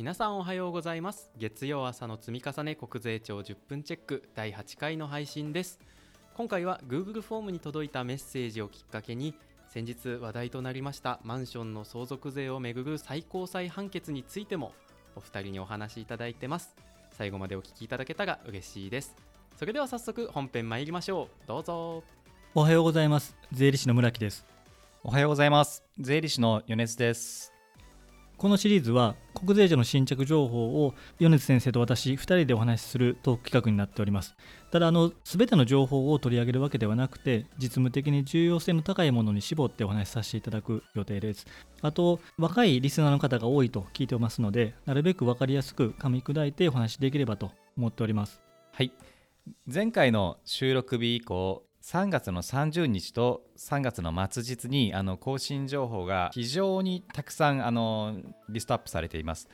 皆さんおはようございます。月曜朝の積み重ね国税庁10分チェック第8回の配信です。今回は Google フォームに届いたメッセージをきっかけに先日話題となりましたマンションの相続税をめぐる最高裁判決についてもお二人にお話しいただいてます。最後までお聞きいただけたら嬉しいです。それでは早速本編参りましょう。どうぞ。おはようございます。税理士の村木です。おはようございます。税理士の米津ですこのシリーズは国税庁の新着情報を米津先生と私2人でお話しするトーク企画になっております。ただあの全ての情報を取り上げるわけではなくて実務的に重要性の高いものに絞ってお話しさせていただく予定です。あと若いリスナーの方が多いと聞いておりますのでなるべく分かりやすく噛み砕いてお話しできればと思っております。はい。前回の収録日以降3月の30日と3月の末日にあの更新情報が非常にたくさんあのリストアップされています。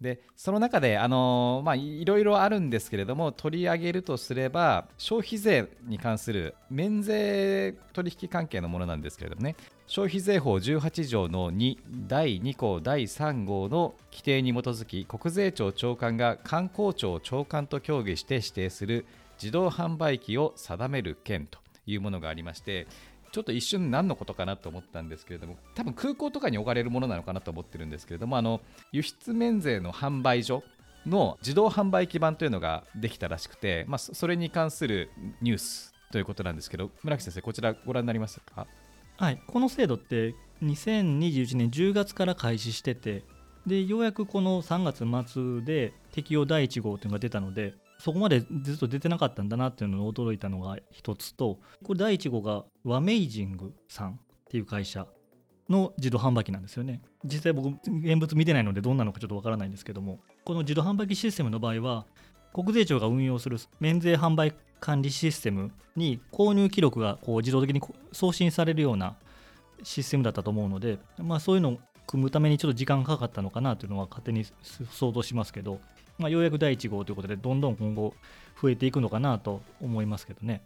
でその中であの、まあ、いろいろあるんですけれども取り上げるとすれば消費税に関する免税取引関係のものなんですけれどもね消費税法18条の2第2項第3号の規定に基づき国税庁長官が観光庁長官と協議して指定する自動販売機を定める件というものがありましてちょっと一瞬何のことかなと思ったんですけれども多分空港とかに置かれるものなのかなと思ってるんですけれどもあの輸出免税の販売所の自動販売機版というのができたらしくて、まあ、それに関するニュースということなんですけど村木先生こちらご覧になりましたか？はいこの制度って2021年10月から開始しててでようやくこの3月末で適用第1号というのが出たのでそこまでずっと出てなかったんだなっていうのに驚いたのが一つとこれ第1号がワメイジングさんっていう会社の自動販売機なんですよね。実際僕現物見てないのでどんなのかちょっとわからないんですけどもこの自動販売機システムの場合は国税庁が運用する免税販売管理システムに購入記録がこう自動的に送信されるようなシステムだったと思うので、まあ、そういうのを組むためにちょっと時間がかかったのかなというのは勝手に想像しますけどまあ、ようやく第1号ということでどんどん今後増えていくのかなと思いますけどね。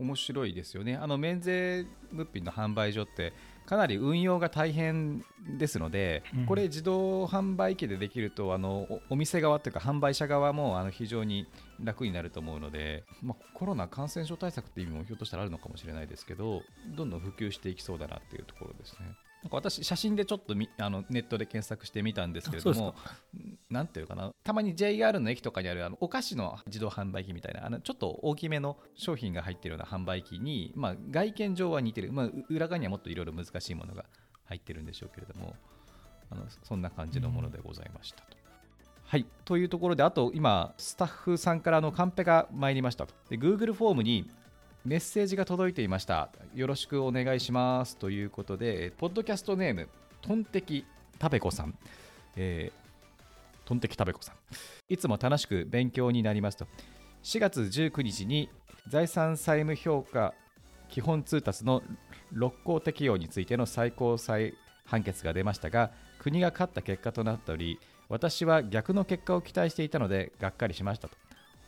面白いですよねあの免税物品の販売所ってかなり運用が大変ですので、うん、これ自動販売機でできるとあのお店側というか販売者側もあの非常に楽になると思うので、まあ、コロナ感染症対策っていう意味もひょっとしたらあるのかもしれないですけどどんどん普及していきそうだなっていうところですね。なんか私、写真でちょっとあのネットで検索してみたんですけれども、なんていうかな、たまに JR の駅とかにあるあのお菓子の自動販売機みたいな、あのちょっと大きめの商品が入っているような販売機に、まあ、外見上は似てる、まあ、裏側にはもっといろいろ難しいものが入ってるんでしょうけれども、あのそんな感じのものでございましたと。はい、というところで、あと今、スタッフさんからのカンペが参りましたと。で Google フォームにメッセージが届いていました。よろしくお願いします。ということで、ポッドキャストネーム、トンテキタベコさん、えー、トンテキタベコさん、いつも楽しく勉強になりますと、4月19日に財産債務評価基本通達の六項適用についての最高裁判決が出ましたが、国が勝った結果となっており、私は逆の結果を期待していたので、がっかりしましたと。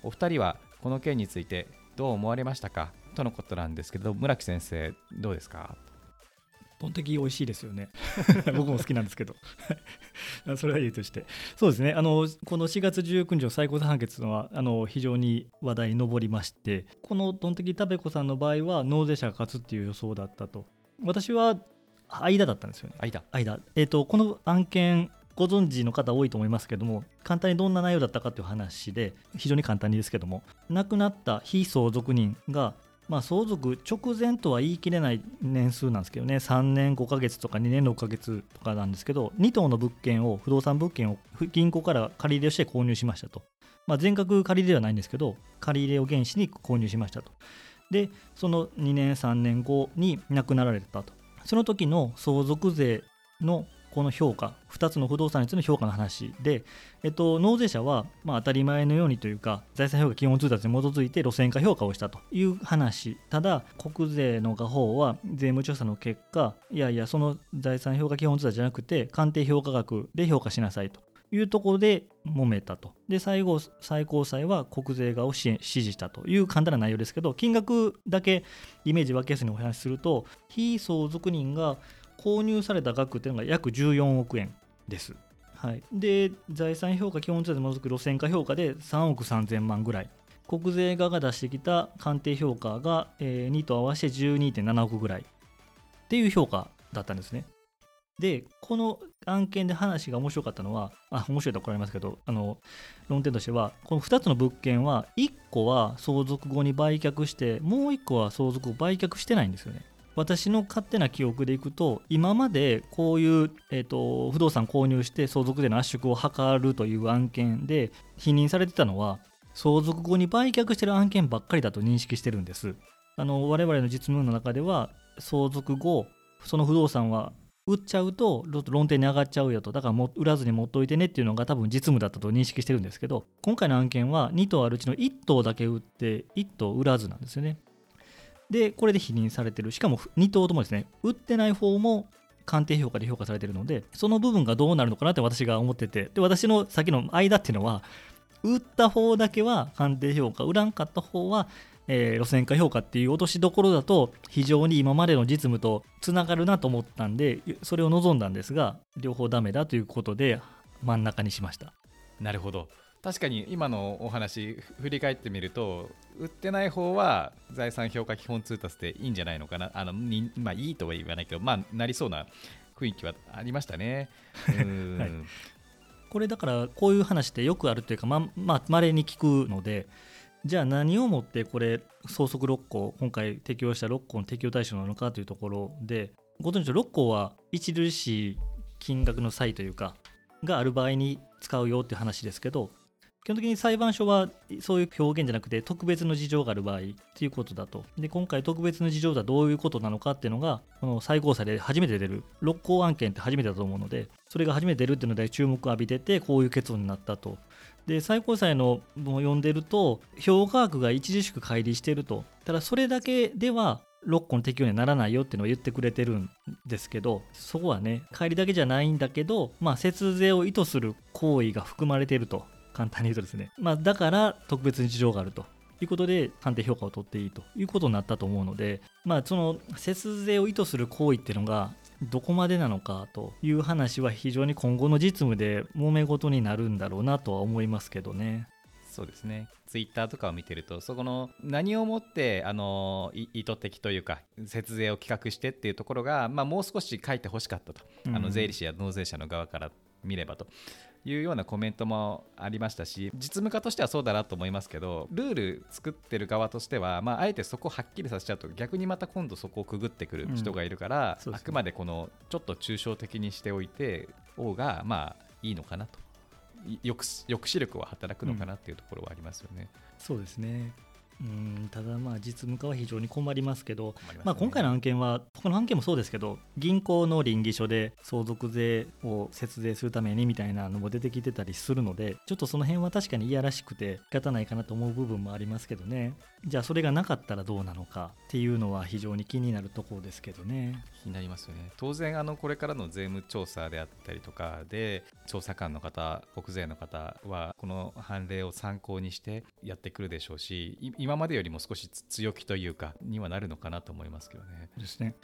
お二人はこの件についてどう思われましたか？とのことなんですけど村木先生どうですか？トンテキ美味しいですよね。僕も好きなんですけど。それはいいとして。そうですね。あのこの4月19日の最高裁判決はあの非常に話題に上りましてこのトンテキタベコさんの場合は納税者が勝つっていう予想だったと。私は間だったんですよね。間。間。えっ、ー、とこの案件ご存知の方多いと思いますけども簡単にどんな内容だったかという話で非常に簡単にですけども亡くなった非相続人がまあ、相続直前とは言い切れない年数なんですけどね。3年5ヶ月とか2年6ヶ月とかなんですけど2棟の物件を不動産物件を銀行から借り入れをして購入しましたと、まあ、全額借り入れではないんですけど借り入れを原資に購入しましたと。でその2年3年後に亡くなられたと。その時の相続税のこの評価、2つの不動産についての評価の話で、えっと、納税者はま当たり前のようにというか、財産評価基本通達に基づいて路線価評価をしたという話、ただ、国税の画法は税務調査の結果、いやいや、その財産評価基本通達じゃなくて、鑑定評価額で評価しなさいと。いうところで揉めたと。で、最後、最高裁は国税側を支持したという簡単な内容ですけど、金額だけイメージ分けやすいにお話しすると、非相続人が購入された額というのが約14億円です。はい、で財産評価基本通貨で除く路線価評価で3億3000万ぐらい。国税側が出してきた鑑定評価が、えー2と合わせて12.7億ぐらい。っていう評価だったんですね。でこの案件で話が面白かったのはあ面白いと怒られますけどあの論点としてはこの2つの物件は1個は相続後に売却してもう1個は相続後売却してないんですよね。私の勝手な記憶でいくと今までこういう、えー、と不動産購入して相続での圧縮を図るという案件で否認されてたのは相続後に売却してる案件ばっかりだと認識してるんです。あの我々の実務の中では相続後その不動産は売っちゃうと論点に上がっちゃうよと。だから売らずに持っといてねっていうのが多分実務だったと認識してるんですけど今回の案件は2棟あるうちの1棟だけ売って1棟売らずなんですよね。でこれで否認されてる。しかも2棟ともですね売ってない方も鑑定評価で評価されてるのでその部分がどうなるのかなって私が思ってて。で私の先の間っていうのは売った方だけは鑑定評価売らんかった方は、えー路線価評価っていう落としどころだと非常に今までの実務とつながるなと思ったんでそれを望んだんですが両方ダメだということで真ん中にしました。なるほど。確かに今のお話振り返ってみると売ってない方は財産評価基本通達でいいんじゃないのかな。あのにまあいいとは言わないけどまあなりそうな雰囲気はありましたね。はい。これだからこういう話ってよくあるというかままあ稀に聞くのでじゃあ何をもってこれ相続6項今回適用した6項の適用対象なのかというところでご存知の6項は著しい金額の差異というかがある場合に使うよっていう話ですけど基本的に裁判所はそういう表現じゃなくて特別の事情がある場合っていうことだと。で今回特別の事情とはどういうことなのかっていうのがこの最高裁で初めて出る。6項案件って初めてだと思うのでそれが初めて出るっていうので注目を浴びててこういう結論になったとで最高裁のも読んでると評価額が著しく乖離してるとただそれだけでは6個の適用にはならないよっていうのを言ってくれてるんですけどそこはね乖離だけじゃないんだけどまあ節税を意図する行為が含まれていると。簡単に言うとですね。まあだから特別に事情があるということで判定評価を取っていいということになったと思うのでまあその節税を意図する行為っていうのがどこまでなのかという話は非常に今後の実務で揉め事になるんだろうなとは思いますけどね。そうですね。ツイッターとかを見てるとそこの何をもってあのい意図的というか節税を企画してっていうところが、まあ、もう少し書いてほしかったと、あのうん。税理士や納税者の側から見ればというようなコメントもありましたし実務家としてはそうだなと思いますけどルール作ってる側としては、まあ、あえてそこをはっきりさせちゃうと逆にまた今度そこをくぐってくる人がいるから、そうですね。あくまでこのちょっと抽象的にしておいて方がまあいいのかなと。い抑止抑止力は働くのかなっていうところはありますよね。そうですねうんただまあ実務家は非常に困りますけど、ますね。まあ、今回の案件は他の案件もそうですけど銀行の倫理書で相続税を節税するためにみたいなのも出てきてたりするのでちょっとその辺は確かにいやらしくて仕方ないかなと思う部分もありますけどね。じゃあそれがなかったらどうなのかっていうのは非常に気になるところですけどね。気になりますよね。当然あのこれからの税務調査であったりとかで調査官の方国税の方はこの判例を参考にしてやってくるでしょうし今までよりも少し強気というかにはなるのかなと思いますけどね。ですね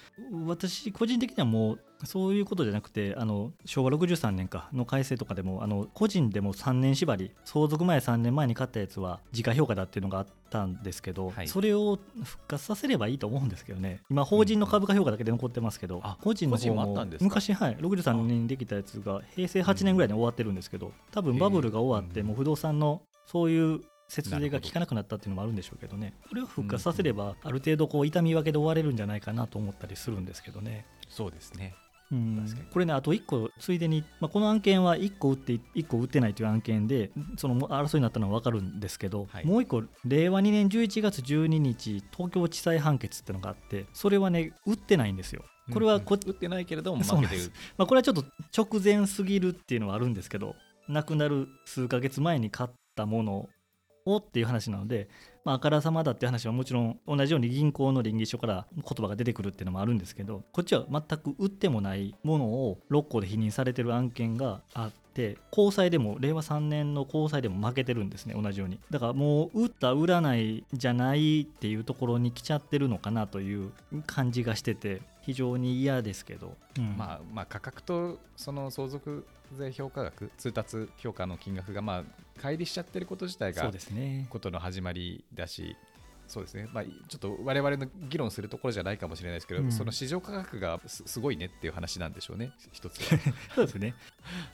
私個人的にはもうそういうことじゃなくてあの昭和63年かの改正とかでもあの個人でも3年縛り相続前3年前に買ったやつは時価評価だっていうのがあってたんですけど、はい。それを復活させればいいと思うんですけどね。今法人の株価評価だけで残ってますけど、あ個人の方個人もあも昔はい。63年にできたやつが平成8年ぐらいに終わってるんですけど多分バブルが終わってもう不動産のそういう節税が効かなくなったっていうのもあるんでしょうけどね。これを復活させればある程度こう痛み分けで終われるんじゃないかなと思ったりするんですけどね。そうですねこれねあと1個ついでに、まあ、この案件は1個売って1個売ってないという案件でその争いになったのは分かるんですけど、はい。もう1個令和2年11月12日東京地裁判決っていうのがあってそれはね売ってないんですよ。これはこ、うん売ってないけれども負けてるまあ、これはちょっと直前すぎるっていうのはあるんですけど亡くなる数ヶ月前に買ったものをっていう話なので、まあ、あからさまだって話はもちろん同じように銀行の倫理書から言葉が出てくるっていうのもあるんですけどこっちは全く売ってもないものを6個で否認されてる案件があって高裁でも令和3年の高裁でも負けてるんですね同じように。だからもう売った売らないじゃないっていうところに来ちゃってるのかなという感じがしてて非常に嫌ですけど、うん。まあ、まあ価格とその相続税評価額通達評価の金額がまあ乖離しちゃってること自体がことの始まりだしそうですね、まあ、ちょっと我々の議論するところじゃないかもしれないですけど、うんその市場価格がすすごいねっていう話なんでしょうね、一つは。そうですね。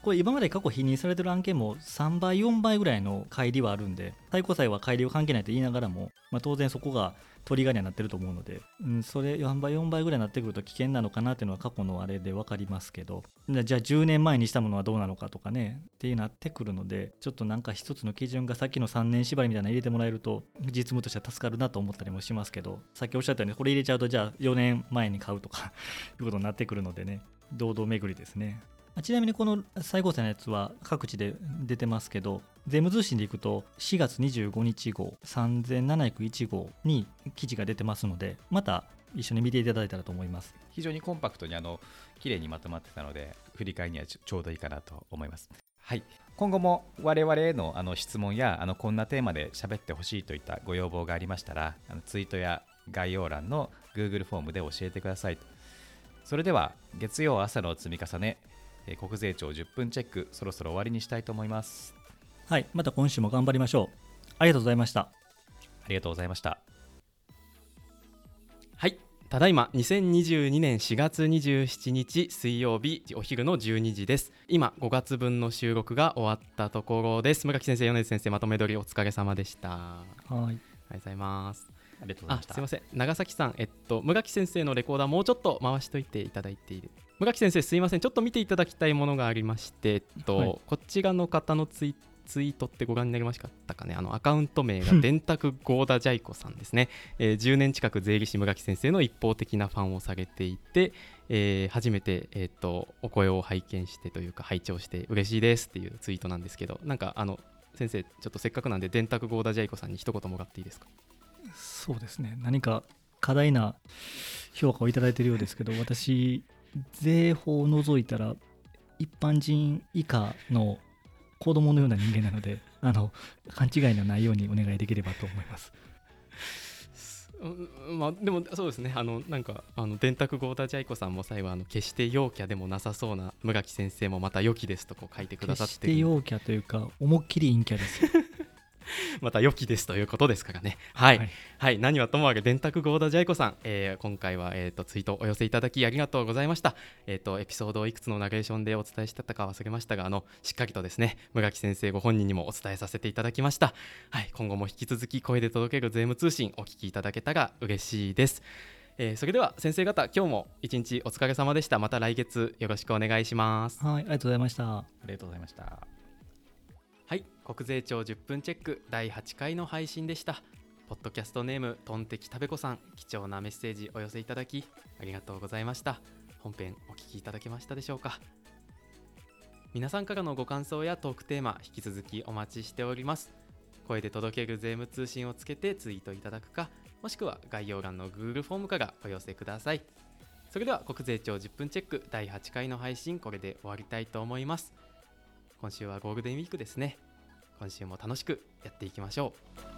これ今まで過去否認されてる案件も3倍、4倍ぐらいの乖離はあるんで、最高裁は乖離を関係ないと言いながらも、まあ、当然そこがトリガーにはなってると思うので、うん、それ4倍、4倍ぐらいになってくると危険なのかなっていうのは過去のあれで分かりますけど、じゃあ10年前にしたものはどうなのかとかね、っていうなってくるので、ちょっとなんか一つの基準がさっきの3年縛りみたいなの入れてもらえると、実務としては助かるなと思ったりもしますけど、さっきおっしゃったように、これ入れちゃうと、じゃあ4年前に買うとか いうことになってくるのでね、堂々巡りですね。ちなみにこの最高裁のやつは各地で出てますけど、税務通信でいくと4月25日号、3701号に記事が出てますので、また一緒に見ていただいたらと思います。非常にコンパクトにあの綺麗にまとまってたので振り返りにはちょちょうどいいかなと思います。はい、今後も我々へのあの質問やあのこんなテーマで喋ってほしいといったご要望がありましたらあのツイートや概要欄の Google フォームで教えてください。それでは月曜朝の積み重ねえー国税庁10分チェックそろそろ終わりにしたいと思います。はい、また今週も頑張りましょう。ありがとうございました。ありがとうございました。はいただいま2022年4月27日水曜日お昼の12時です今5月分の収録が終わったところです村木先生米津先生まとめ撮りお疲れ様でしたありはい。がとうございますありがとうございましたあすいま。せん長崎さんえっと村木先生のレコーダーもうちょっと回しといていただいている村木先生すいません。ちょっと見ていただきたいものがありまして、えっとはい。こちらの方のツイツイートってご覧になりましたかね？あのアカウント名が 電卓ゴーダジャイコさんですね、えー10年近く税理士村木先生の一方的なファンをされていて、えー初めて、えーっとお声を拝見してというか拝聴して嬉しいですっていうツイートなんですけどなんかあの先生ちょっとせっかくなんで電卓ゴーダジャイコさんに一言もらっていいですか？そうですね。何か過大な評価をいただいているようですけど、私、税法を除いたら、一般人以下の子供のような人間なので、あの勘違いのないようにお願いできればと思います。う んまあでもそうですねあのなんかあの電卓ゴーダジャイコさんも最後あの決して陽キャでもなさそうな村木先生もまた良きですとこう書いてくださ決っるしてて陽キャというか、思いっきり陰キャです。また良きですということですからね。はい、ははい。い何はともあれ電卓ゴーダジャイコさん、えー今回は、えー、とツイートお寄せいただきありがとうございました。えっ、とエピソードをいくつのナレーションでお伝えしてたか忘れましたがあのしっかりとですね村木先生ご本人にもお伝えさせていただきました。はい。今後も引き続き声で届ける税務通信お聞きいただけたら嬉しいです。えーそれでは先生方今日も一日お疲れ様でした。また来月よろしくお願いします。はい、ありがとうございました。ありがとうございました。はい国税庁10分チェック第8回の配信でした。ポッドキャストネームトンテキタベコさん貴重なメッセージお寄せいただきありがとうございました。本編お聞きいただけましたでしょうか。皆さんからのご感想やトークテーマ引き続きお待ちしております。声で届ける税務通信をつけてツイートいただくかもしくは概要欄の Google フォームからお寄せください。それでは国税庁10分チェック第8回の配信これで終わりたいと思います。今週はゴールデンウィークですね。今週も楽しくやっていきましょう。